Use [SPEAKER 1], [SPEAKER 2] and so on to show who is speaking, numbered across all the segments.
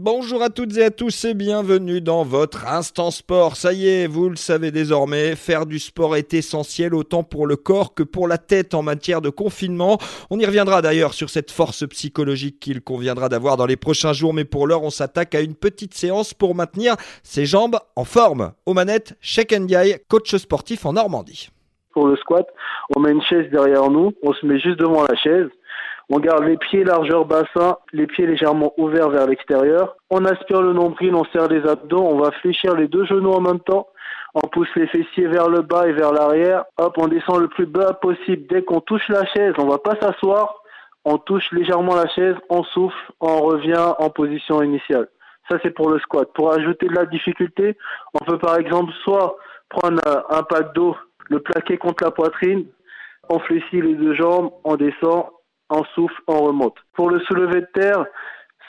[SPEAKER 1] Bonjour à toutes et à tous et bienvenue dans votre Instant Sport. Ça y est, vous le savez désormais, faire du sport est essentiel autant pour le corps que pour la tête en matière de confinement. On y reviendra d'ailleurs sur cette force psychologique qu'il conviendra d'avoir dans les prochains jours, mais pour l'heure, on s'attaque à une petite séance pour maintenir ses jambes en forme. Aux manettes, Sheikh Ndiaye, coach sportif en Normandie.
[SPEAKER 2] Pour le squat, on met une chaise derrière nous, on se met juste devant la chaise on garde les pieds largeur bassin, les pieds légèrement ouverts vers l'extérieur. On aspire le nombril, on serre les abdos, on va fléchir les deux genoux en même temps. On pousse les fessiers vers le bas et vers l'arrière. Hop, on descend le plus bas possible. Dès qu'on touche la chaise, on va pas s'asseoir. On touche légèrement la chaise, on souffle, on revient en position initiale. Ça, c'est pour le squat. Pour ajouter de la difficulté, on peut par exemple soit prendre un pack d'eau, le plaquer contre la poitrine, on fléchit les deux jambes, on descend on souffle, on remonte. Pour le soulevé de terre,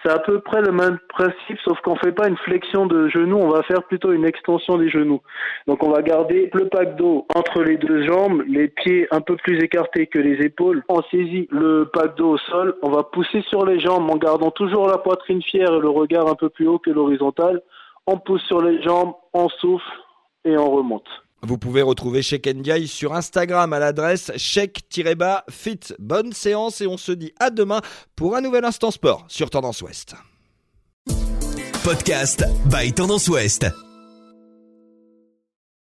[SPEAKER 2] c'est à peu près le même principe, sauf qu'on fait pas une flexion de genoux, on va faire plutôt une extension des genoux. Donc on va garder le pack d'eau entre les deux jambes, les pieds un peu plus écartés que les épaules. On saisit le pack d'eau au sol, on va pousser sur les jambes en gardant toujours la poitrine fière et le regard un peu plus haut que l'horizontale. On pousse sur les jambes, on souffle et on remonte.
[SPEAKER 1] Vous pouvez retrouver Sheikh Ndiaye sur Instagram à l'adresse check-fit. Bonne séance et on se dit à demain pour un nouvel instant sport sur Tendance Ouest.
[SPEAKER 3] Podcast by Tendance Ouest.